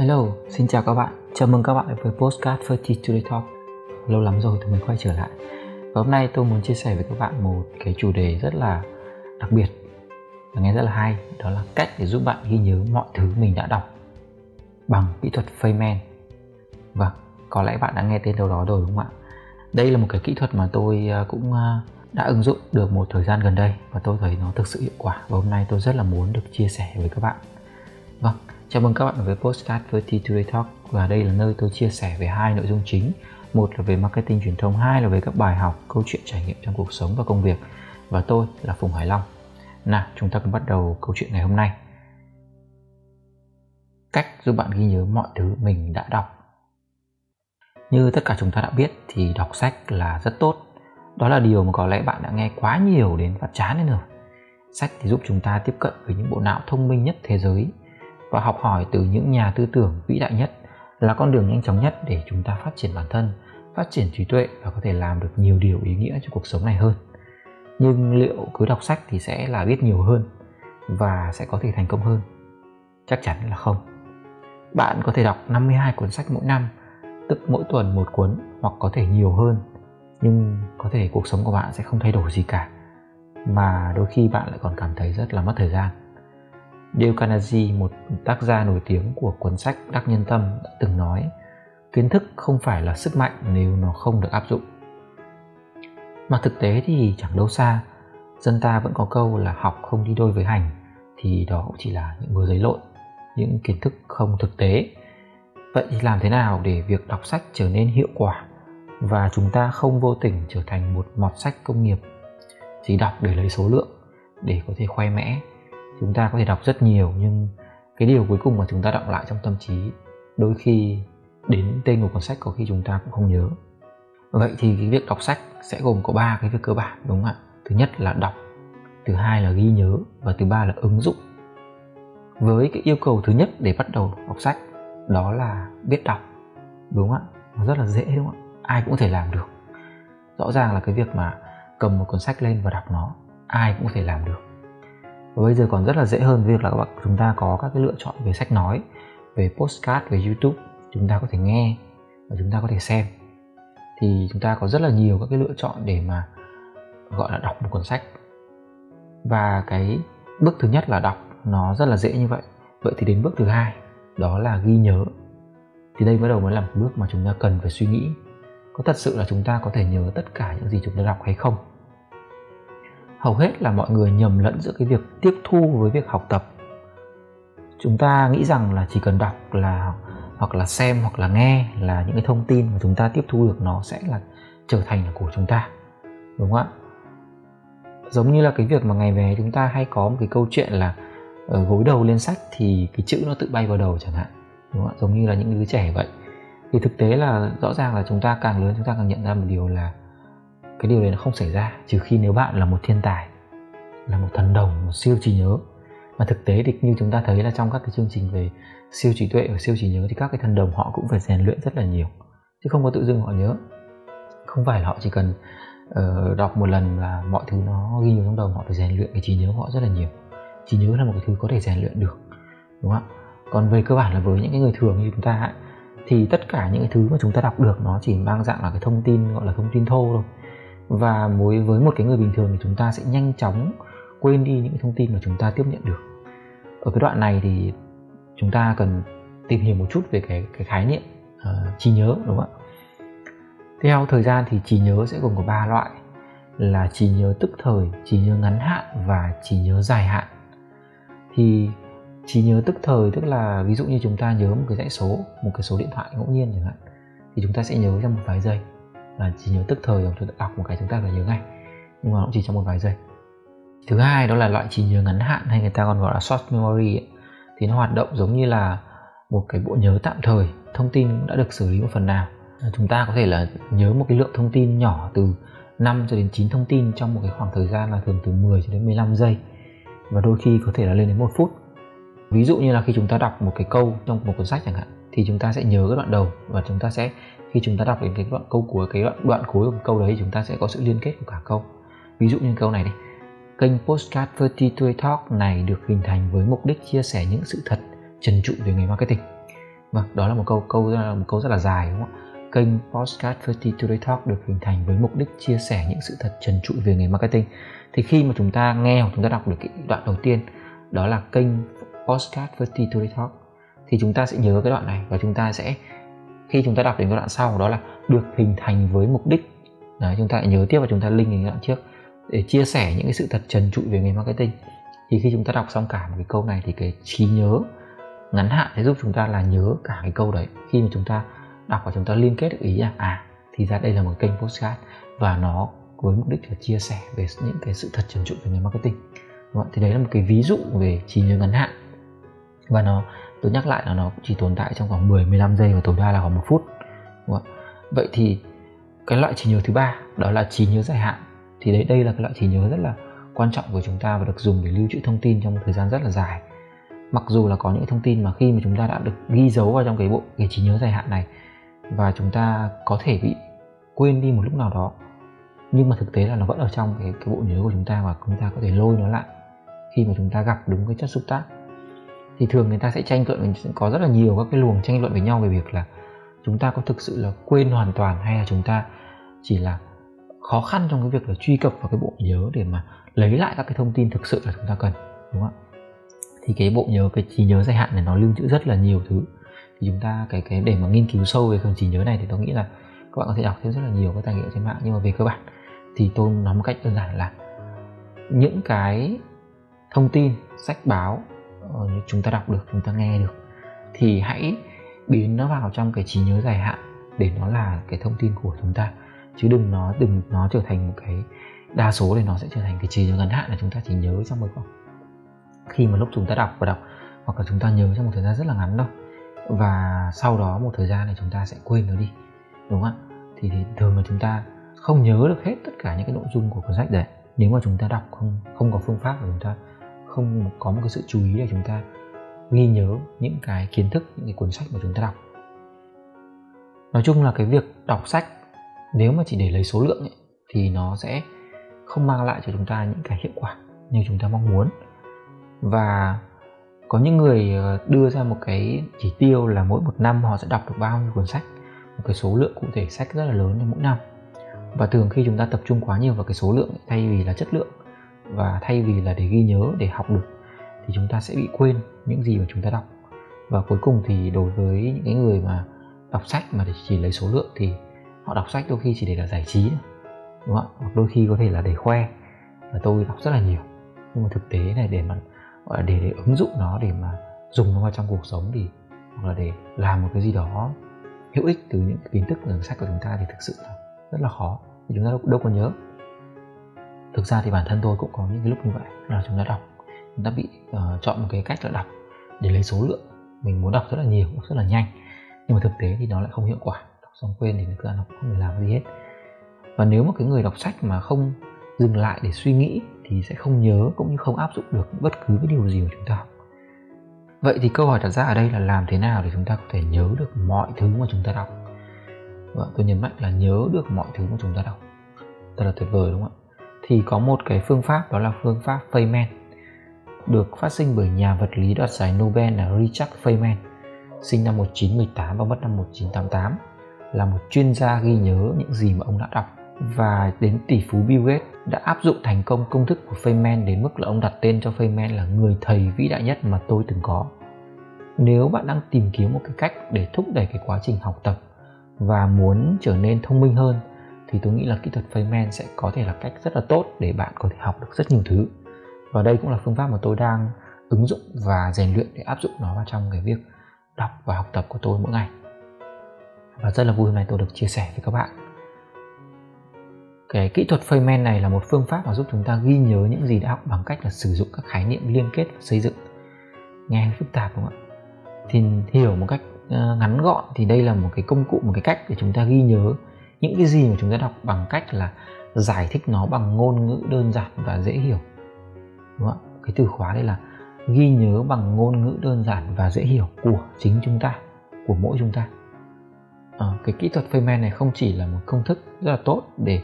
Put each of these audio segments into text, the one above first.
Hello, xin chào các bạn. Chào mừng các bạn với Postcard Ferty Talk. Lâu lắm rồi tôi mới quay trở lại. Và hôm nay tôi muốn chia sẻ với các bạn một cái chủ đề rất là đặc biệt và nghe rất là hay. Đó là cách để giúp bạn ghi nhớ mọi thứ mình đã đọc bằng kỹ thuật Feynman. Vâng, có lẽ bạn đã nghe tên đâu đó rồi đúng không ạ? Đây là một cái kỹ thuật mà tôi à, cũng à, đã ứng dụng được một thời gian gần đây và tôi thấy nó thực sự hiệu quả và hôm nay tôi rất là muốn được chia sẻ với các bạn. Vâng, chào mừng các bạn với Postcard với T Talk và đây là nơi tôi chia sẻ về hai nội dung chính. Một là về marketing truyền thông, hai là về các bài học, câu chuyện trải nghiệm trong cuộc sống và công việc. Và tôi là Phùng Hải Long. Nào, chúng ta cùng bắt đầu câu chuyện ngày hôm nay. Cách giúp bạn ghi nhớ mọi thứ mình đã đọc. Như tất cả chúng ta đã biết thì đọc sách là rất tốt. Đó là điều mà có lẽ bạn đã nghe quá nhiều đến phát chán đến rồi. Sách thì giúp chúng ta tiếp cận với những bộ não thông minh nhất thế giới và học hỏi từ những nhà tư tưởng vĩ đại nhất là con đường nhanh chóng nhất để chúng ta phát triển bản thân, phát triển trí tuệ và có thể làm được nhiều điều ý nghĩa cho cuộc sống này hơn. Nhưng liệu cứ đọc sách thì sẽ là biết nhiều hơn và sẽ có thể thành công hơn? Chắc chắn là không. Bạn có thể đọc 52 cuốn sách mỗi năm, tức mỗi tuần một cuốn hoặc có thể nhiều hơn, nhưng có thể cuộc sống của bạn sẽ không thay đổi gì cả mà đôi khi bạn lại còn cảm thấy rất là mất thời gian Dale Carnegie, một tác gia nổi tiếng của cuốn sách Đắc Nhân Tâm đã từng nói kiến thức không phải là sức mạnh nếu nó không được áp dụng. Mà thực tế thì chẳng đâu xa, dân ta vẫn có câu là học không đi đôi với hành thì đó cũng chỉ là những mưa giấy lộn, những kiến thức không thực tế. Vậy thì làm thế nào để việc đọc sách trở nên hiệu quả và chúng ta không vô tình trở thành một mọt sách công nghiệp chỉ đọc để lấy số lượng để có thể khoe mẽ chúng ta có thể đọc rất nhiều, nhưng cái điều cuối cùng mà chúng ta đọng lại trong tâm trí, đôi khi đến tên của cuốn sách có khi chúng ta cũng không nhớ. Vậy thì cái việc đọc sách sẽ gồm có ba cái việc cơ bản, đúng không ạ? Thứ nhất là đọc, thứ hai là ghi nhớ, và thứ ba là ứng dụng. Với cái yêu cầu thứ nhất để bắt đầu đọc sách, đó là biết đọc, đúng không ạ? Nó rất là dễ, đúng không ạ? Ai cũng có thể làm được. Rõ ràng là cái việc mà cầm một cuốn sách lên và đọc nó, ai cũng có thể làm được và bây giờ còn rất là dễ hơn việc là các bạn, chúng ta có các cái lựa chọn về sách nói, về postcard, về youtube, chúng ta có thể nghe và chúng ta có thể xem. Thì chúng ta có rất là nhiều các cái lựa chọn để mà, gọi là, đọc một cuốn sách. Và cái bước thứ nhất là đọc, nó rất là dễ như vậy. Vậy thì đến bước thứ hai, đó là ghi nhớ. Thì đây bắt đầu mới là một bước mà chúng ta cần phải suy nghĩ. Có thật sự là chúng ta có thể nhớ tất cả những gì chúng ta đọc hay không? Hầu hết là mọi người nhầm lẫn giữa cái việc tiếp thu với việc học tập. Chúng ta nghĩ rằng là chỉ cần đọc là, hoặc là xem, hoặc là nghe là những cái thông tin mà chúng ta tiếp thu được nó sẽ là trở thành là của chúng ta, đúng không ạ? Giống như là cái việc mà ngày về chúng ta hay có một cái câu chuyện là ở gối đầu lên sách thì cái chữ nó tự bay vào đầu chẳng hạn, đúng không ạ? Giống như là những đứa trẻ vậy. Thì thực tế là rõ ràng là chúng ta càng lớn chúng ta càng nhận ra một điều là cái điều đấy nó không xảy ra trừ khi nếu bạn là một thiên tài là một thần đồng một siêu trí nhớ. Mà thực tế thì như chúng ta thấy là trong các cái chương trình về siêu trí tuệ và siêu trí nhớ thì các cái thần đồng họ cũng phải rèn luyện rất là nhiều chứ không có tự dưng họ nhớ. Không phải là họ chỉ cần uh, đọc một lần là mọi thứ nó ghi vào trong đầu họ phải rèn luyện cái trí nhớ của họ rất là nhiều. Trí nhớ là một cái thứ có thể rèn luyện được đúng không ạ? Còn về cơ bản là với những cái người thường như chúng ta ấy, thì tất cả những cái thứ mà chúng ta đọc được nó chỉ mang dạng là cái thông tin gọi là thông tin thô thôi và mối với một cái người bình thường thì chúng ta sẽ nhanh chóng quên đi những thông tin mà chúng ta tiếp nhận được. Ở cái đoạn này thì chúng ta cần tìm hiểu một chút về cái cái khái niệm uh, trí nhớ đúng không ạ? Theo thời gian thì trí nhớ sẽ gồm có ba loại là trí nhớ tức thời trí nhớ ngắn hạn và trí nhớ dài hạn. Thì trí nhớ tức thời tức là ví dụ như chúng ta nhớ một cái dãy số một cái số điện thoại ngẫu nhiên chẳng hạn thì chúng ta sẽ nhớ trong một vài giây là chỉ nhớ tức thời rồi chúng ta đọc một cái chúng ta phải nhớ ngay. Nhưng mà cũng chỉ trong một vài giây. Thứ hai đó là loại trí nhớ ngắn hạn hay người ta còn gọi là short memory ấy. thì nó hoạt động giống như là một cái bộ nhớ tạm thời, thông tin đã được xử lý một phần nào. Chúng ta có thể là nhớ một cái lượng thông tin nhỏ từ 5 cho đến 9 thông tin trong một cái khoảng thời gian là thường từ 10 cho đến 15 giây. Và đôi khi có thể là lên đến một phút. Ví dụ như là khi chúng ta đọc một cái câu trong một cuốn sách chẳng hạn, thì chúng ta sẽ nhớ cái đoạn đầu và chúng ta sẽ khi chúng ta đọc đến cái đoạn câu cuối, cái đoạn đoạn cuối của câu đấy, chúng ta sẽ có sự liên kết của cả câu. Ví dụ như câu này đi. Kênh postcard 32 talk này được hình thành với mục đích chia sẻ những sự thật trần trụi về nghề marketing. Vâng đó là một câu câu là một câu rất là dài, đúng không ạ? Kênh Postcard 30 Today Talk được hình thành với mục đích chia sẻ những sự thật trần trụi về nghề marketing. Thì khi mà chúng ta nghe hoặc chúng ta đọc được cái đoạn đầu tiên, đó là kênh Postcard 30 Today Talk, thì chúng ta sẽ nhớ cái đoạn này và chúng ta sẽ khi chúng ta đọc đến cái đoạn sau đó là được hình thành với mục đích. Đấy, chúng ta lại nhớ tiếp và chúng ta link đến đoạn trước để chia sẻ những cái sự thật trần trụi về nghề marketing. Thì khi chúng ta đọc xong cả một cái câu này thì cái trí nhớ ngắn hạn sẽ giúp chúng ta là nhớ cả cái câu đấy. Khi mà chúng ta đọc và chúng ta liên kết được ý là à thì ra đây là một kênh postcard và nó với mục đích là chia sẻ về những cái sự thật trần trụi về nghề marketing. Đúng không? thì đấy là một cái ví dụ về trí nhớ ngắn hạn. Và nó tôi nhắc lại là nó chỉ tồn tại trong khoảng 10 15 giây và tối đa là khoảng một phút đúng không? vậy thì cái loại trí nhớ thứ ba đó là trí nhớ dài hạn. Thì đấy đây là cái loại trí nhớ rất là quan trọng của chúng ta và được dùng để lưu trữ thông tin trong một thời gian rất là dài. Mặc dù là có những thông tin mà khi mà chúng ta đã được ghi dấu vào trong cái bộ cái trí nhớ dài hạn này và chúng ta có thể bị quên đi một lúc nào đó nhưng mà thực tế là nó vẫn ở trong cái, cái bộ nhớ của chúng ta và chúng ta có thể lôi nó lại khi mà chúng ta gặp đúng cái chất xúc tác thì thường người ta sẽ tranh luận có rất là nhiều các cái luồng tranh luận với nhau về việc là chúng ta có thực sự là quên hoàn toàn hay là chúng ta chỉ là khó khăn trong cái việc là truy cập vào cái bộ nhớ để mà lấy lại các cái thông tin thực sự là chúng ta cần, đúng không ạ? Thì cái bộ nhớ, cái trí nhớ dài hạn này nó lưu trữ rất là nhiều thứ. Thì chúng ta cái cái để mà nghiên cứu sâu về phần trí nhớ này thì tôi nghĩ là các bạn có thể đọc thêm rất là nhiều các tài liệu trên mạng. Nhưng mà về cơ bản thì tôi nói một cách đơn giản là những cái thông tin, sách báo chúng ta đọc được chúng ta nghe được thì hãy biến nó vào trong cái trí nhớ dài hạn để nó là cái thông tin của chúng ta. Chứ đừng nó đừng nó trở thành một cái đa số thì nó sẽ trở thành cái trí nhớ ngắn hạn là chúng ta chỉ nhớ trong một khoảng khi mà lúc chúng ta đọc và đọc hoặc là chúng ta nhớ trong một thời gian rất là ngắn thôi. Và sau đó một thời gian này chúng ta sẽ quên nó đi đúng không ạ? Thì, thì thường là chúng ta không nhớ được hết tất cả những cái nội dung của cuốn sách đấy nếu mà chúng ta đọc không không có phương pháp của chúng ta không có một cái sự chú ý để chúng ta ghi nhớ những cái kiến thức những cái cuốn sách mà chúng ta đọc. Nói chung là cái việc đọc sách nếu mà chỉ để lấy số lượng ấy, thì nó sẽ không mang lại cho chúng ta những cái hiệu quả như chúng ta mong muốn. Và có những người ờ, đưa ra một cái chỉ tiêu là mỗi một năm họ sẽ đọc được bao nhiêu cuốn sách một cái số lượng cụ thể sách rất là lớn trong mỗi năm. Và thường khi chúng ta tập trung quá nhiều vào cái số lượng thay vì là chất lượng và thay vì là để ghi nhớ để học được thì chúng ta sẽ bị quên những gì mà chúng ta đọc. Và cuối cùng thì đối với những cái người mà đọc sách mà để chỉ lấy số lượng thì họ đọc sách đôi khi chỉ để là giải trí đúng không hoặc đôi khi có thể là để khoe. Và tôi đọc rất là nhiều. Nhưng mà thực tế này để mà gọi là để, để ứng dụng nó để mà dùng nó vào trong cuộc sống thì hoặc là để làm một cái gì đó hữu ích từ những kiến thức từ sách của chúng ta thì thực sự là rất là khó. Thì chúng ta đâu, đâu có nhớ thực ra thì bản thân tôi cũng có những cái lúc như vậy là chúng ta đọc. Chúng ta bị uh, chọn một cái cách là đọc để lấy số lượng. Mình muốn đọc rất là nhiều rất là nhanh. Nhưng mà thực tế thì nó lại không hiệu quả. Đọc xong quên thì thực ra nó không thể làm gì hết. Và nếu mà cái người đọc sách mà không dừng lại để suy nghĩ thì sẽ không nhớ cũng như không áp dụng được bất cứ cái điều gì mà chúng ta học. Vậy thì câu hỏi đặt ra ở đây là làm thế nào để chúng ta có thể nhớ được mọi thứ mà chúng ta đọc? Và tôi nhấn mạnh là nhớ được mọi thứ mà chúng ta đọc. Thật là tuyệt vời đúng không ạ? Thì có một cái phương pháp, đó là phương pháp Feynman được phát sinh bởi nhà vật lý đoạt giải Nobel là Richard Feynman, sinh năm 1918 và mất năm 1988 là một chuyên gia ghi nhớ những gì mà ông đã đọc và đến tỷ phú Bill Gates đã áp dụng thành công công thức của Feynman đến mức là ông đặt tên cho Feynman là người thầy vĩ đại nhất mà tôi từng có. Nếu bạn đang tìm kiếm một cái cách để thúc đẩy cái quá trình học tập và muốn trở nên thông minh hơn thì tôi nghĩ là kỹ thuật Feynman sẽ có thể là cách rất là tốt để bạn có thể học được rất nhiều thứ. Và đây cũng là phương pháp mà tôi đang ứng dụng và rèn luyện để áp dụng nó vào trong cái việc đọc và học tập của tôi mỗi ngày. Và rất là vui hôm nay tôi được chia sẻ với các bạn cái kỹ thuật Feynman này là một phương pháp mà giúp chúng ta ghi nhớ những gì đã học bằng cách là sử dụng các khái niệm liên kết và xây dựng nghe phức tạp đúng không ạ thì hiểu một cách ờ, ngắn gọn thì đây là một cái công cụ, một cái cách để chúng ta ghi nhớ những cái gì mà chúng ta đọc bằng cách là giải thích nó bằng ngôn ngữ đơn giản và dễ hiểu. Đúng không ạ? Cái từ khóa đây là ghi nhớ bằng ngôn ngữ đơn giản và dễ hiểu của chính chúng ta của mỗi chúng ta. À, cái kỹ thuật Feynman này không chỉ là một công thức rất là tốt để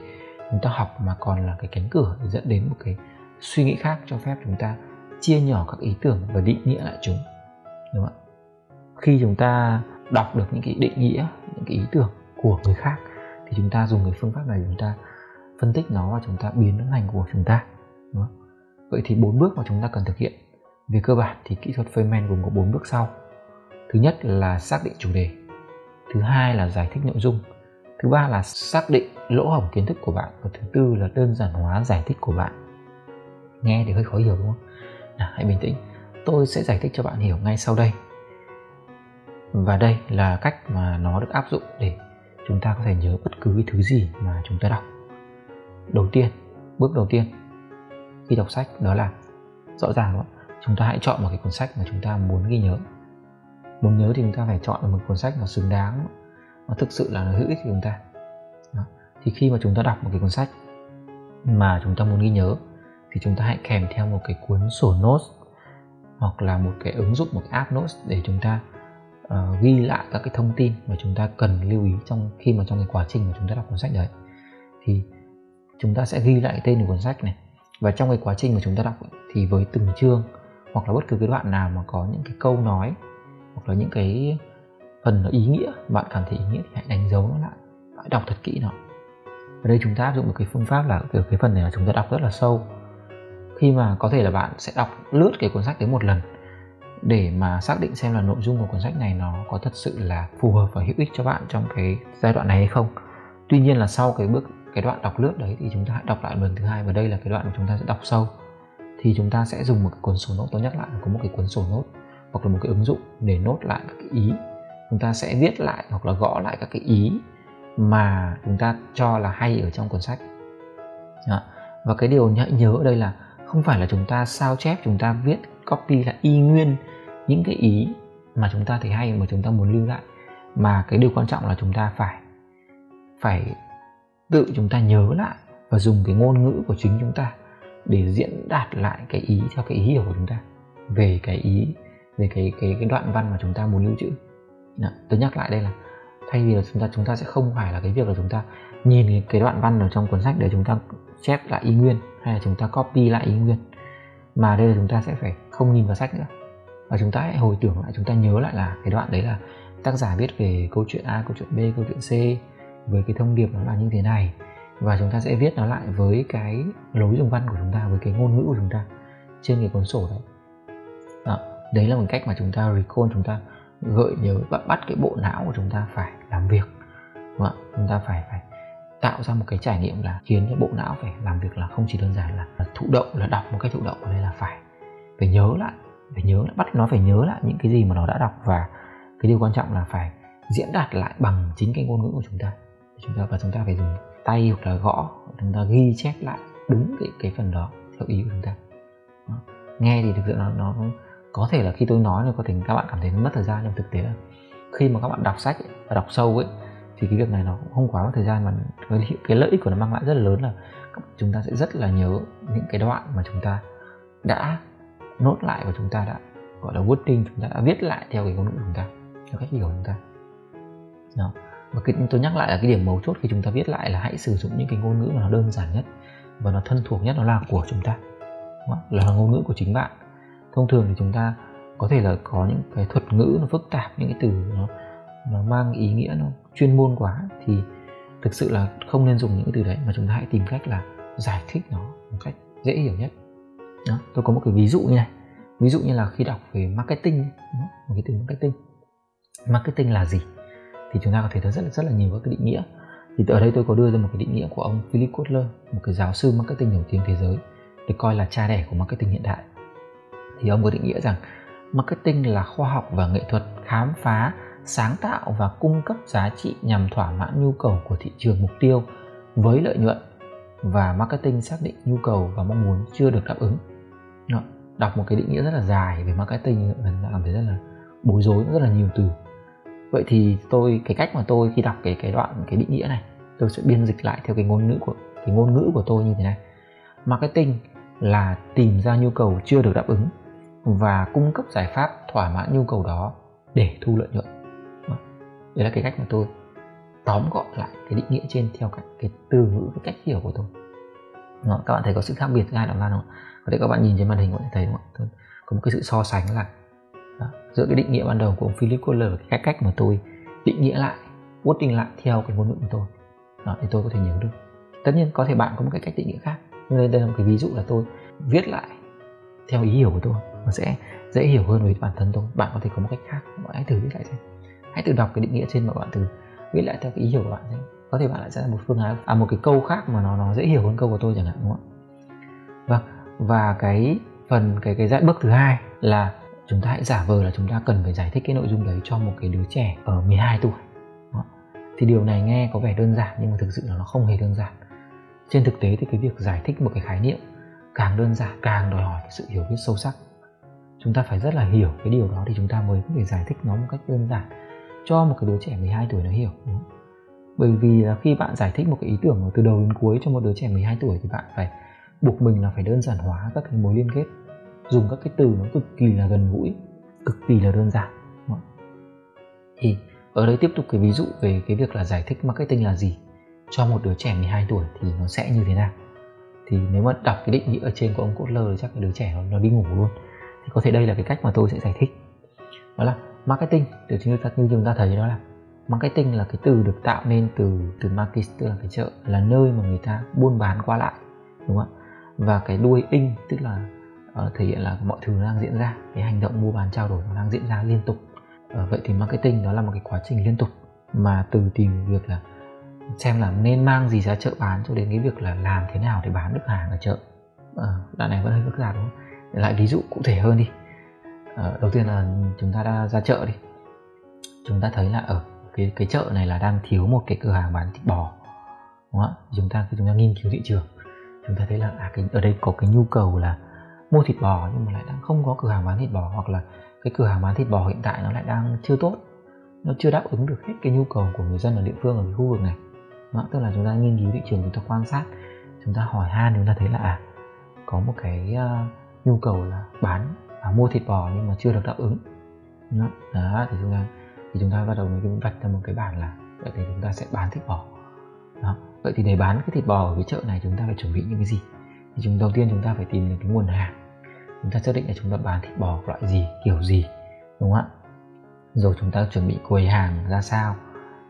chúng ta học mà còn là cái cánh cửa để dẫn đến một cái suy nghĩ khác cho phép chúng ta chia nhỏ các ý tưởng và định nghĩa lại chúng. Đúng không ạ? Khi chúng ta đọc được những cái định nghĩa những cái ý tưởng của người khác thì chúng ta dùng cái phương pháp này, chúng ta phân tích nó và chúng ta biến nó thành của chúng ta, đúng không? vậy thì bốn bước mà chúng ta cần thực hiện. Về cơ bản thì kỹ thuật Feynman gồm có bốn bước sau. Thứ nhất là xác định chủ đề. Thứ hai là giải thích nội dung. Thứ ba là xác định lỗ hổng kiến thức của bạn. Và thứ tư là đơn giản hóa giải thích của bạn. Nghe thì hơi khó hiểu, đúng không? Nào, hãy bình tĩnh. Tôi sẽ giải thích cho bạn hiểu ngay sau đây. Và đây là cách mà nó được áp dụng để chúng ta có thể nhớ bất cứ cái thứ gì mà chúng ta đọc. Đầu tiên bước đầu tiên khi đọc sách đó là rõ ràng đó, chúng ta hãy chọn một cái cuốn sách mà chúng ta muốn ghi nhớ. Muốn nhớ thì chúng ta phải chọn một cuốn sách nó xứng đáng nó thực sự là nó hữu ích cho chúng ta. Đó. thì khi mà chúng ta đọc một cái cuốn sách mà chúng ta muốn ghi nhớ thì chúng ta hãy kèm theo một cái cuốn sổ notes hoặc là một cái ứng dụng một cái app notes để chúng ta uh, ghi lại các cái thông tin mà chúng ta cần lưu ý trong khi mà trong cái quá trình mà chúng ta đọc cuốn sách đấy. Thì chúng ta sẽ ghi lại tên của cuốn sách này. Và trong cái quá trình mà chúng ta đọc thì với từng chương hoặc là bất cứ cái đoạn nào mà có những cái câu nói hoặc là những cái phần nó ý nghĩa bạn cảm thấy ý nghĩa thì hãy đánh dấu nó lại hãy đọc thật kỹ nó. Ở đây chúng ta áp dụng một cái phương pháp là kiểu cái phần này là chúng ta đọc rất là sâu. Khi mà có thể là bạn sẽ đọc lướt cái cuốn sách đấy một lần để mà xác định xem là nội dung của cuốn sách này nó có thật sự là phù hợp và hữu ích cho bạn trong cái giai đoạn này hay không. Tuy nhiên là sau cái bước, cái đoạn đọc lướt đấy thì chúng ta hãy đọc lại lần thứ hai và đây là cái đoạn mà chúng ta sẽ đọc sâu thì chúng ta sẽ dùng một cái cuốn sổ nốt tôi nhắc lại là có một cái cuốn sổ nốt, hoặc là một cái ứng dụng để nốt lại các cái ý. Chúng ta sẽ viết lại hoặc là gõ lại các cái ý mà chúng ta cho là hay ở trong cuốn sách. Đó. và cái điều hãy nhớ ở đây là không phải là chúng ta sao chép, chúng ta viết copy là y nguyên những cái ý mà chúng ta thấy hay mà chúng ta muốn lưu lại mà cái điều quan trọng là chúng ta phải phải tự chúng ta nhớ lại và dùng cái ngôn ngữ của chính chúng ta để diễn đạt lại cái ý theo cái ý hiểu của chúng ta về cái ý về cái cái cái đoạn văn mà chúng ta muốn lưu trữ Đó, tôi nhắc lại đây là thay vì là chúng ta chúng ta sẽ không phải là cái việc là chúng ta nhìn cái, cái đoạn văn ở trong cuốn sách để chúng ta chép lại ý nguyên hay là chúng ta copy lại ý nguyên mà đây là chúng ta sẽ phải không nhìn vào sách nữa và chúng ta hãy hồi tưởng lại chúng ta nhớ lại là cái đoạn đấy là tác giả viết về câu chuyện A, câu chuyện B, câu chuyện C với cái thông điệp nó là như thế này và chúng ta sẽ viết nó lại với cái lối dùng văn của chúng ta với cái ngôn ngữ của chúng ta trên cái cuốn sổ đấy đó. đấy là một cách mà chúng ta recall chúng ta gợi nhớ và bắt cái bộ não của chúng ta phải làm việc đúng không? chúng ta phải phải tạo ra một cái trải nghiệm là khiến cho bộ não phải làm việc là không chỉ đơn giản là, là thụ động là đọc một cách thụ động ở đây là phải phải nhớ lại phải nhớ lại bắt nó phải nhớ lại những cái gì mà nó đã đọc và cái điều quan trọng là phải diễn đạt lại bằng chính cái ngôn ngữ của chúng ta chúng ta và chúng ta phải dùng tay hoặc là gõ chúng ta ghi chép lại đúng cái cái phần đó theo ý của chúng ta đó. nghe thì thực sự nó nó có thể là khi tôi nói thì có thể các bạn cảm thấy nó mất thời gian nhưng thực tế là khi mà các bạn đọc sách ấy, và đọc sâu ấy thì cái việc này nó cũng không quá mất thời gian mà cái, cái lợi ích của nó mang lại rất là lớn là chúng ta sẽ rất là nhớ những cái đoạn mà chúng ta đã nốt lại và chúng ta đã gọi là wording chúng ta đã viết lại theo cái ngôn ngữ của chúng ta theo cách hiểu của chúng ta. Đó. Và cái, tôi nhắc lại là cái điểm mấu chốt khi chúng ta viết lại là hãy sử dụng những cái ngôn ngữ mà nó đơn giản nhất và nó thân thuộc nhất nó là của chúng ta. Đó là ngôn ngữ của chính bạn. Thông thường thì chúng ta có thể là có những cái thuật ngữ nó phức tạp những cái từ nó nó mang ý nghĩa nó chuyên môn quá thì thực sự là không nên dùng những cái từ đấy mà chúng ta hãy tìm cách là giải thích nó một cách dễ hiểu nhất đó, tôi có một cái ví dụ như này. Ví dụ như là khi đọc về marketing một cái từ marketing. Marketing là gì? Thì chúng ta có thể thấy rất là rất là nhiều các cái định nghĩa. Thì ở đây tôi có đưa ra một cái định nghĩa của ông Philip Kotler một cái giáo sư marketing nổi tiếng thế giới được coi là cha đẻ của marketing hiện đại. Thì ông có định nghĩa rằng marketing là khoa học và nghệ thuật khám phá sáng tạo và cung cấp giá trị nhằm thỏa mãn nhu cầu của thị trường mục tiêu với lợi nhuận. Và marketing xác định nhu cầu và mong muốn chưa được đáp ứng đọc một cái định nghĩa rất là dài về marketing mình cảm thấy rất là bối rối rất là nhiều từ. Vậy thì tôi cái cách mà tôi khi đọc cái cái đoạn cái định nghĩa này tôi sẽ biên dịch lại theo cái ngôn ngữ của cái ngôn ngữ của tôi như thế này. Marketing là tìm ra nhu cầu chưa được đáp ứng và cung cấp giải pháp thỏa mãn nhu cầu đó để thu lợi nhuận. Đấy là cái cách mà tôi tóm gọn lại cái định nghĩa trên theo cái, cái từ ngữ cái cách hiểu của tôi. Đó, các bạn thấy có sự khác biệt giữa hai đoạn văn không có thể các bạn nhìn trên màn hình có thể thấy đúng không? ạ? có một cái sự so sánh là đó, giữa cái định nghĩa ban đầu của ông Philip Kotler và cái cách mà tôi định nghĩa lại wording lại theo cái ngôn ngữ của tôi. Đó, thì tôi có thể nhớ được. Tất nhiên có thể bạn có một cái cách định nghĩa khác nhưng đây là một cái ví dụ là tôi viết lại theo ý hiểu của tôi nó sẽ dễ hiểu hơn với bản thân tôi. Bạn có thể có một cách khác bạn hãy thử viết lại xem. Hãy tự đọc cái định nghĩa trên mà bạn thử viết lại theo cái ý hiểu của bạn xem. Có thể bạn lại sẽ là một phương án à một cái câu khác mà nó nó dễ hiểu hơn câu của tôi chẳng hạn đúng không ạ? Vâng và cái phần, cái cái dạng bước thứ hai là chúng ta hãy giả vờ là chúng ta cần phải giải thích cái nội dung đấy cho một cái đứa trẻ ở 12 tuổi. Thì điều này nghe có vẻ đơn giản nhưng mà thực sự là nó không hề đơn giản. Trên thực tế thì cái việc giải thích một cái khái niệm càng đơn giản, càng đòi hỏi cái sự hiểu biết sâu sắc. Chúng ta phải rất là hiểu cái điều đó thì chúng ta mới có thể giải thích nó một cách đơn giản cho một cái đứa trẻ 12 tuổi nó hiểu. Bởi vì là khi bạn giải thích một cái ý tưởng từ đầu đến cuối cho một đứa trẻ 12 tuổi thì bạn phải buộc mình là phải đơn giản hóa các cái mối liên kết. Dùng các cái từ nó cực kỳ là gần gũi cực kỳ là đơn giản. Thì ở đây tiếp tục cái ví dụ về cái việc là giải thích marketing là gì. Cho một đứa trẻ 12 tuổi thì nó sẽ như thế nào? Thì nếu mà đọc cái định nghĩa ở trên của ông Kotler thì chắc cái đứa trẻ nó, nó đi ngủ luôn. Thì có thể đây là cái cách mà tôi sẽ giải thích. Đó là marketing từ chúng ta như chúng ta thấy đó là marketing là cái từ được tạo nên từ từ market tức là cái chợ là nơi mà người ta buôn bán qua lại. Đúng không ạ? Và cái đuôi in tức là uh, thể hiện là mọi thứ đang diễn ra cái hành động mua bán trao đổi nó đang diễn ra liên tục. Uh, vậy thì marketing đó là một cái quá trình liên tục mà từ tìm việc là xem là nên mang gì ra chợ bán cho đến cái việc là làm thế nào để bán được hàng ở chợ. Uh, đoạn này vẫn hơi phức tạp đúng không? Để lại ví dụ cụ thể hơn đi. Uh, đầu tiên là chúng ta đã ra chợ đi. Chúng ta thấy là ở cái cái chợ này là đang thiếu một cái cửa hàng bán thịt bò đúng không ạ? Chúng ta khi chúng ta nghiên cứu thị trường chúng ta thấy là à, cái, ở đây có cái nhu cầu là mua thịt bò nhưng mà lại đang không có cửa hàng bán thịt bò hoặc là cái cửa hàng bán thịt bò hiện tại nó lại đang chưa tốt. Nó chưa đáp ứng được hết cái nhu cầu của người dân ở địa phương ở cái khu vực này. Đó, tức là chúng ta nghiên cứu thị trường chúng ta quan sát chúng ta hỏi han chúng ta thấy là à có một cái uh, nhu cầu là bán à, mua thịt bò nhưng mà chưa được đáp ứng. Đó, đó thì chúng ta thì chúng ta bắt đầu mới vạch ra một cái bản là vậy thì chúng ta sẽ bán thịt bò đó vậy thì để bán cái thịt bò ở cái chợ này chúng ta phải chuẩn bị những cái gì thì chúng đầu tiên chúng ta phải tìm được cái nguồn hàng chúng ta xác định là chúng ta bán thịt bò loại gì kiểu gì đúng không ạ rồi chúng ta chuẩn bị quầy hàng ra sao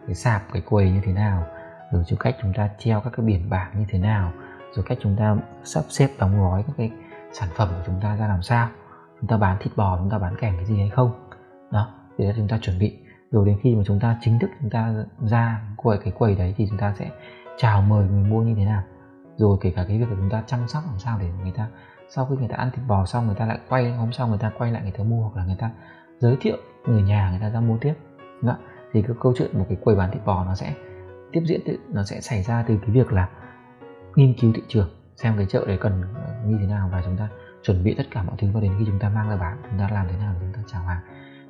cái sạp cái quầy như thế nào rồi chỗ cách chúng ta treo các cái biển bảng như thế nào rồi cách chúng ta sắp xếp đóng gói các cái sản phẩm của chúng ta ra làm sao chúng ta bán thịt bò chúng ta bán kèm cái gì hay không đó thì chúng ta chuẩn bị rồi đến khi mà chúng ta chính thức chúng ta ra quầy, cái quầy đấy thì chúng ta sẽ chào mời người mua như thế nào. Rồi kể cả cái việc là chúng ta chăm sóc làm sao để người ta, sau khi người ta ăn thịt bò xong người ta lại quay, hôm sau người ta quay lại người ta mua hoặc là người ta giới thiệu người nhà người ta ra mua tiếp. Đó. thì cái câu chuyện một cái quầy bán thịt bò nó sẽ tiếp diễn nó sẽ xảy ra từ cái việc là nghiên cứu thị trường, xem cái chợ đấy cần như thế nào và chúng ta chuẩn bị tất cả mọi thứ và đến khi chúng ta mang ra bán, chúng ta làm thế nào để chúng ta chào hàng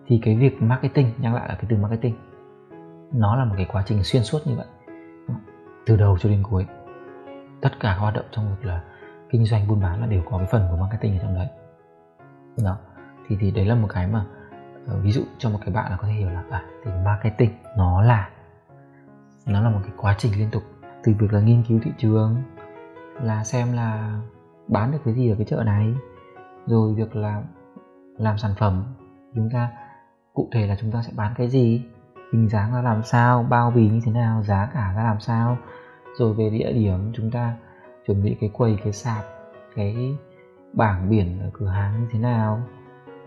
thì cái việc marketing, nhắc lại là cái từ marketing, nó là một cái quá trình xuyên suốt như vậy từ đầu cho đến cuối. Tất cả các hoạt động trong việc là kinh doanh, buôn bán là đều có cái phần của marketing ở trong đấy. Đó. Thì thì đấy là một cái mà ờ, ví dụ cho một cái bạn là có thể hiểu là à thì marketing nó là nó là một cái quá trình liên tục. Từ việc là nghiên cứu thị trường, là xem là bán được cái gì ở cái chợ này, rồi việc là làm sản phẩm, chúng ta cụ thể là chúng ta sẽ bán cái gì? Hình dáng ra làm sao? Bao bì như thế nào? Giá cả ra làm sao? Rồi về địa điểm, chúng ta chuẩn bị cái quầy, cái sạp, cái bảng biển ở cửa hàng như thế nào?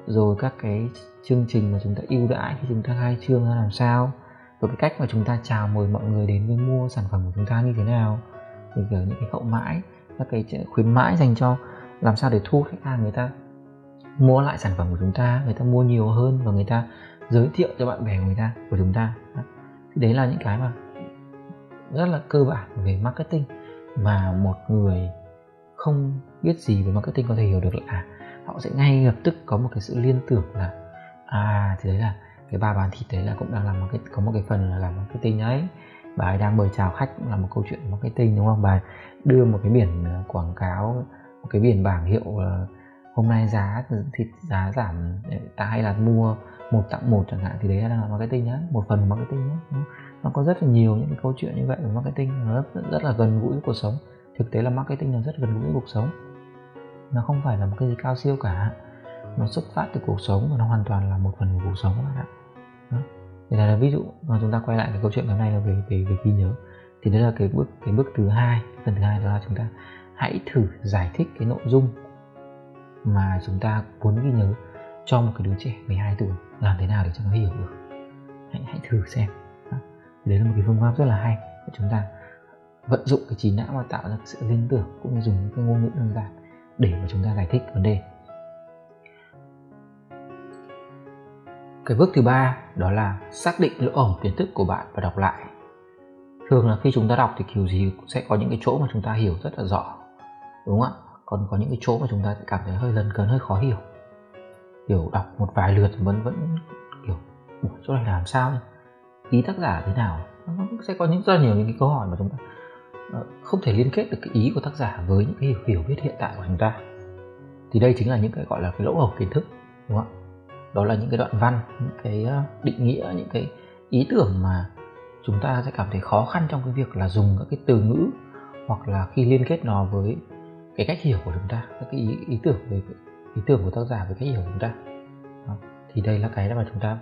Rồi các cái chương trình mà chúng ta ưu đãi khi chúng ta khai trương ra làm sao? Rồi cái cách mà chúng ta chào mời mọi người đến với mua sản phẩm của chúng ta như thế nào? Rồi kiểu những cái hậu mãi, các cái khuyến mãi dành cho làm sao để thu khách hàng người ta mua lại sản phẩm của chúng ta người ta mua nhiều hơn và người ta giới thiệu cho bạn bè của người ta của chúng ta. Thì đấy là những cái mà rất là cơ bản về marketing mà một người không biết gì về marketing có thể hiểu được là à, họ sẽ ngay lập tức có một cái sự liên tưởng là à thì đấy là cái bà bán thịt đấy là cũng đang làm một cái có một cái phần là làm marketing đấy. Bà ấy đang mời chào khách cũng là một câu chuyện marketing đúng không? Bà đưa một cái biển quảng cáo một cái biển bảng hiệu ờ, hôm nay giá thịt giá giảm ta hay là mua một tặng một chẳng hạn thì đấy là marketing nhá một phần của marketing nhá nó có rất là nhiều những cái câu chuyện như vậy của marketing nó rất, rất là gần gũi với cuộc sống. Thực tế là marketing nó rất gần gũi với cuộc sống. Nó không phải là một cái gì cao siêu cả. Nó xuất phát từ cuộc sống và nó hoàn toàn là một phần của cuộc sống các bạn ạ. Đó. Thì là ví dụ mà chúng ta quay lại cái câu chuyện ngày hôm nay là về về về ghi nhớ. Thì đấy là cái bước cái bước thứ hai phần thứ hai đó là chúng ta hãy thử giải thích cái nội dung mà chúng ta muốn ghi nhớ cho một cái đứa trẻ 12 tuổi làm thế nào để cho nó hiểu được. Hãy hãy thử xem. Đấy là một cái phương pháp rất là hay để chúng ta vận dụng cái trí não và tạo ra sự liên tưởng cũng như dùng những cái ngôn ngữ đơn giản để mà chúng ta giải thích vấn đề. Cái bước thứ ba đó là xác định lỗ hổng kiến thức của bạn và đọc lại. Thường là khi chúng ta đọc thì kiểu gì cũng sẽ có những cái chỗ mà chúng ta hiểu rất là rõ, đúng không ạ? Còn có những cái chỗ mà chúng ta cảm thấy hơi lần cấn hơi khó hiểu. Kiểu đọc một vài lượt vẫn vẫn kiểu chỗ này làm sao ý tác giả thế nào? Nó sẽ có những rất là nhiều những cái câu hỏi mà chúng ta ờ, không thể liên kết được cái ý của tác giả với những cái hiểu, hiểu biết hiện tại của chúng ta. Thì đây chính là những cái gọi là cái lỗ hổng kiến thức đúng không ạ? Đó là những cái đoạn văn những cái ờ, định nghĩa những cái ý tưởng mà chúng ta sẽ cảm thấy khó khăn trong cái việc là dùng các cái từ ngữ hoặc là khi liên kết nó với cái cách hiểu của chúng ta các cái ý, ý tưởng về ý tưởng của tác giả về cách hiểu của chúng ta đó. thì đây là cái mà chúng ta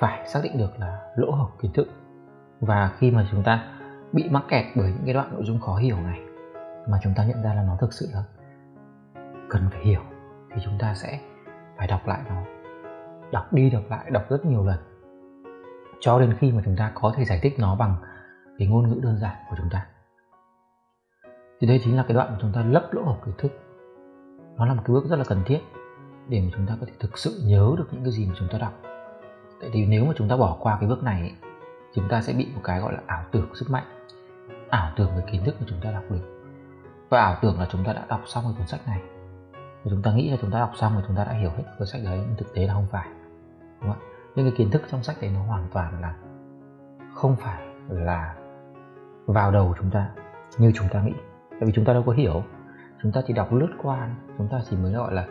phải xác định được là lỗ hổng kiến thức và khi mà chúng ta bị mắc kẹt bởi những cái đoạn nội dung khó hiểu này mà chúng ta nhận ra là nó thực sự là cần phải hiểu thì chúng ta sẽ phải đọc lại nó đọc đi đọc lại đọc rất nhiều lần cho đến khi mà chúng ta có thể giải thích nó bằng cái ngôn ngữ đơn giản của chúng ta thì đây chính là cái đoạn mà chúng ta lấp lỗ hổng kiến thức nó là một cái bước rất là cần thiết để mà chúng ta có thể thực sự nhớ được những cái gì mà chúng ta đọc tại vì nếu mà chúng ta bỏ qua cái bước này chúng ta sẽ bị một cái gọi là ảo tưởng sức mạnh ảo tưởng về kiến thức mà chúng ta đọc được và ảo tưởng là chúng ta đã đọc xong cái cuốn sách này và chúng ta nghĩ là chúng ta đọc xong rồi chúng ta đã hiểu hết cuốn sách đấy nhưng thực tế là không phải đúng không ạ nhưng cái kiến thức trong sách đấy nó hoàn toàn là không phải là vào đầu chúng ta như chúng ta nghĩ tại vì chúng ta đâu có hiểu. Chúng ta chỉ đọc lướt qua chúng ta chỉ mới gọi là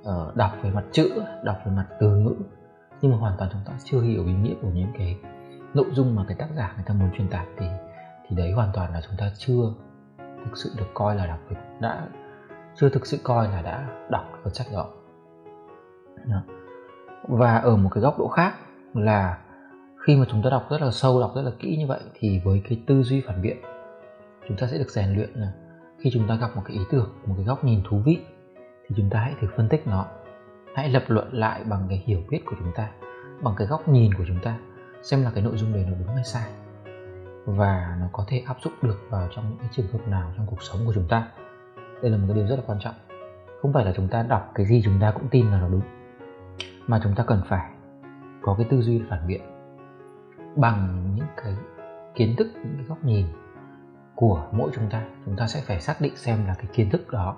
uh, đọc về mặt chữ đọc về mặt từ ngữ. Nhưng mà hoàn toàn chúng ta chưa hiểu ý nghĩa của những cái nội dung mà cái tác giả người ta muốn truyền tải thì thì đấy hoàn toàn là chúng ta chưa thực sự được coi là đọc đã chưa thực sự coi là đã đọc cuốn sách đó. đó. Và ở một cái góc độ khác là khi mà chúng ta đọc rất là sâu đọc rất là kỹ như vậy thì với cái tư duy phản biện chúng ta sẽ được rèn luyện là khi chúng ta gặp một cái ý tưởng, một cái góc nhìn thú vị, thì chúng ta hãy thử phân tích nó. Hãy lập luận lại bằng cái hiểu biết của chúng ta, bằng cái góc nhìn của chúng ta, xem là cái nội dung đấy nó đúng hay sai. Và nó có thể áp dụng được vào trong những cái trường hợp nào trong cuộc sống của chúng ta. Đây là một cái điều rất là quan trọng. Không phải là chúng ta đọc cái gì chúng ta cũng tin là nó đúng, mà chúng ta cần phải có cái tư duy phản biện bằng những cái kiến thức, những cái góc nhìn của mỗi chúng ta chúng ta sẽ phải xác định xem là cái kiến thức đó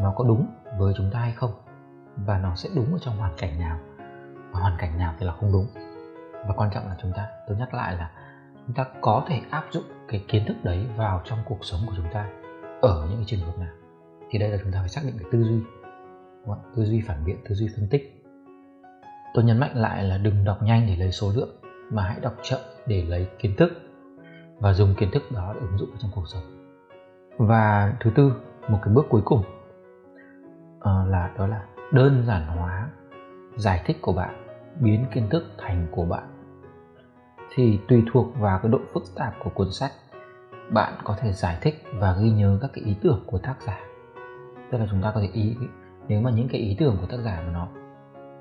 nó có đúng với chúng ta hay không và nó sẽ đúng ở trong hoàn cảnh nào. Và hoàn cảnh nào thì là không đúng. Và quan trọng là chúng ta, tôi nhắc lại là chúng ta có thể áp dụng cái kiến thức đấy vào trong cuộc sống của chúng ta ở những cái trường hợp nào. Thì đây là chúng ta phải xác định cái tư duy tư duy phản biện, tư duy phân tích. Tôi nhấn mạnh lại là đừng đọc nhanh để lấy số lượng, mà hãy đọc chậm để lấy kiến thức và dùng kiến thức đó để ứng dụng trong cuộc sống. Và thứ tư một cái bước cuối cùng uh, là đó là đơn giản hóa giải thích của bạn biến kiến thức thành của bạn. Thì tùy thuộc vào cái độ phức tạp của cuốn sách bạn có thể giải thích và ghi nhớ các cái ý tưởng của tác giả. Tức là chúng ta có thể ý nếu mà những cái ý tưởng của tác giả mà nó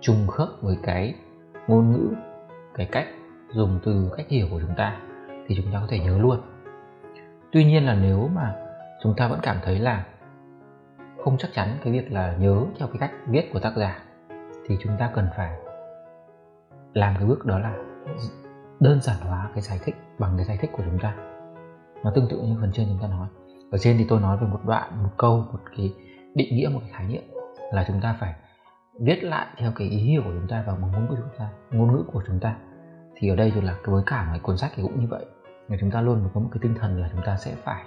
trùng khớp với cái ngôn ngữ cái cách dùng từ cách hiểu của chúng ta thì chúng ta có thể nhớ luôn. Tuy nhiên là nếu mà chúng ta vẫn cảm thấy là không chắc chắn cái việc là nhớ theo cái cách viết của tác giả, thì chúng ta cần phải làm cái bước đó là đơn giản hóa cái giải thích bằng cái giải thích của chúng ta. Nó tương tự như phần trên chúng ta nói. Ở trên thì tôi nói về một đoạn, một câu, một cái định nghĩa, một cái khái niệm là chúng ta phải viết lại theo cái ý hiểu của chúng ta và bằng ngôn ngữ của chúng ta, ngôn ngữ của chúng ta. Thì ở đây thì là với cả một cuốn sách thì cũng như vậy là chúng ta luôn có một cái tinh thần là chúng ta sẽ phải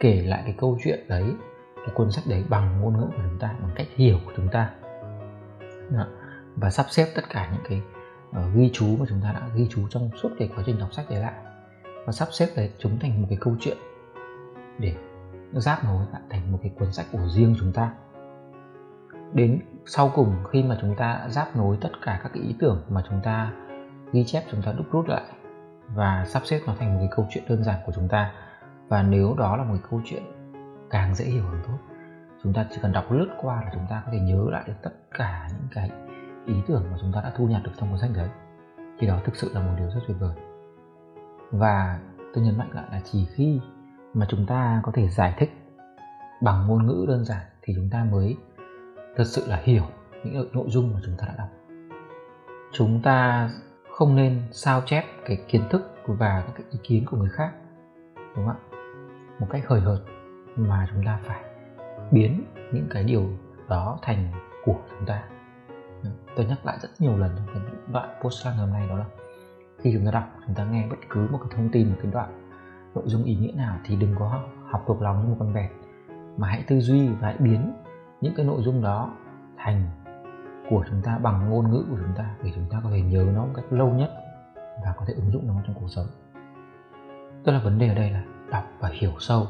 kể lại cái câu chuyện đấy cái cuốn sách đấy bằng ngôn ngữ của chúng ta bằng cách hiểu của chúng ta. Và sắp xếp tất cả những cái uh, ghi chú mà chúng ta đã ghi chú trong suốt cái quá trình đọc sách đấy lại. Và sắp xếp đấy chúng thành một cái câu chuyện để giáp nối lại thành một cái cuốn sách của riêng chúng ta. Đến sau cùng khi mà chúng ta giáp nối tất cả các cái ý tưởng mà chúng ta ghi chép chúng ta đúc rút lại và sắp xếp nó thành một cái câu chuyện đơn giản của chúng ta. Và nếu đó là một cái câu chuyện càng dễ hiểu càng tốt, chúng ta chỉ cần đọc lướt qua là chúng ta có thể nhớ lại được tất cả những cái ý tưởng mà chúng ta đã thu nhặt được trong cuốn sách đấy. Thì đó thực sự là một điều rất tuyệt vời. Và tôi nhấn mạnh lại là chỉ khi mà chúng ta có thể giải thích bằng ngôn ngữ đơn giản thì chúng ta mới thật sự là hiểu những nội dung mà chúng ta đã đọc. Chúng ta không nên sao chép cái kiến thức và các cái ý kiến của người khác, đúng không ạ? Một cách hời hợt mà chúng ta phải biến những cái điều đó thành của chúng ta. Tôi nhắc lại rất nhiều lần trong cái đoạn postcard ngày hôm nay đó là khi chúng ta đọc, chúng ta nghe bất cứ một cái thông tin, một cái đoạn nội dung ý nghĩa nào thì đừng có học thuộc lòng như một con vẹt, mà hãy tư duy và hãy biến những cái nội dung đó thành của chúng ta bằng ngôn ngữ của chúng ta để chúng ta có thể nhớ nó một cách lâu nhất và có thể ứng dụng nó trong cuộc sống. Tức là vấn đề ở đây là đọc và hiểu sâu,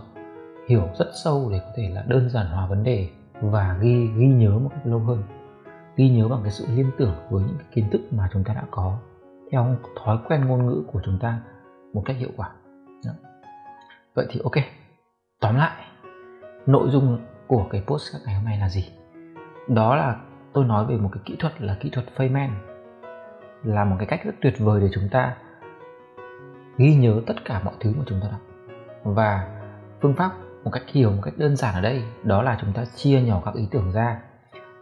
hiểu rất sâu để có thể là đơn giản hóa vấn đề và ghi ghi nhớ một cách lâu hơn, ghi nhớ bằng cái sự liên tưởng với những cái kiến thức mà chúng ta đã có theo thói quen ngôn ngữ của chúng ta một cách hiệu quả. Đó. vậy thì ok, tóm lại, nội dung của cái post ngày hôm nay là gì? Đó là tôi nói về một cái kỹ thuật là kỹ thuật Feynman, là một cái cách rất tuyệt vời để chúng ta ghi nhớ tất cả mọi thứ mà chúng ta đọc và phương pháp một cách hiểu, một cách đơn giản ở đây, đó là chúng ta chia nhỏ các ý tưởng ra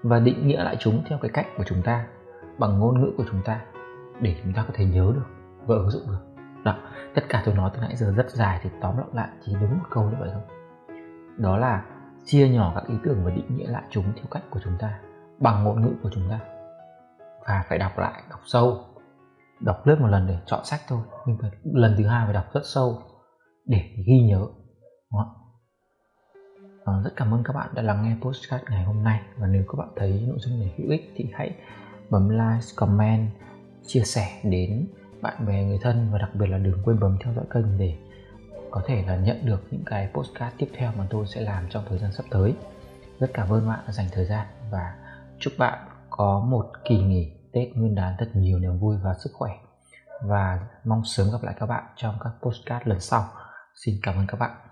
và định nghĩa lại chúng theo cái cách của chúng ta, bằng ngôn ngữ của chúng ta, để chúng ta có thể nhớ được và ứng dụng được. Đó, tất cả tôi nói từ nãy giờ rất dài thì tóm lại chỉ đúng một câu như vậy thôi. Đó là chia nhỏ các ý tưởng và định nghĩa lại chúng theo cách của chúng ta bằng ngôn ngữ của chúng ta. Và phải đọc lại đọc sâu. Đọc lướt một lần để chọn sách thôi nhưng phải lần thứ hai phải đọc rất sâu để ghi nhớ. Đúng không? À, rất cảm ơn các bạn đã lắng nghe postcard ngày hôm nay. Và nếu các bạn thấy nội dung này hữu ích thì hãy bấm like, comment, chia sẻ đến bạn bè người thân và đặc biệt là đừng quên bấm theo dõi kênh để có thể là nhận được những cái postcard tiếp theo mà tôi sẽ làm trong thời gian sắp tới. Rất cảm ơn bạn đã dành thời gian và chúc bạn có một kỳ nghỉ Tết Nguyên đán thật nhiều niềm vui và sức khỏe. Và mong sớm gặp lại các bạn trong các postcard lần sau. Xin cảm ơn các bạn.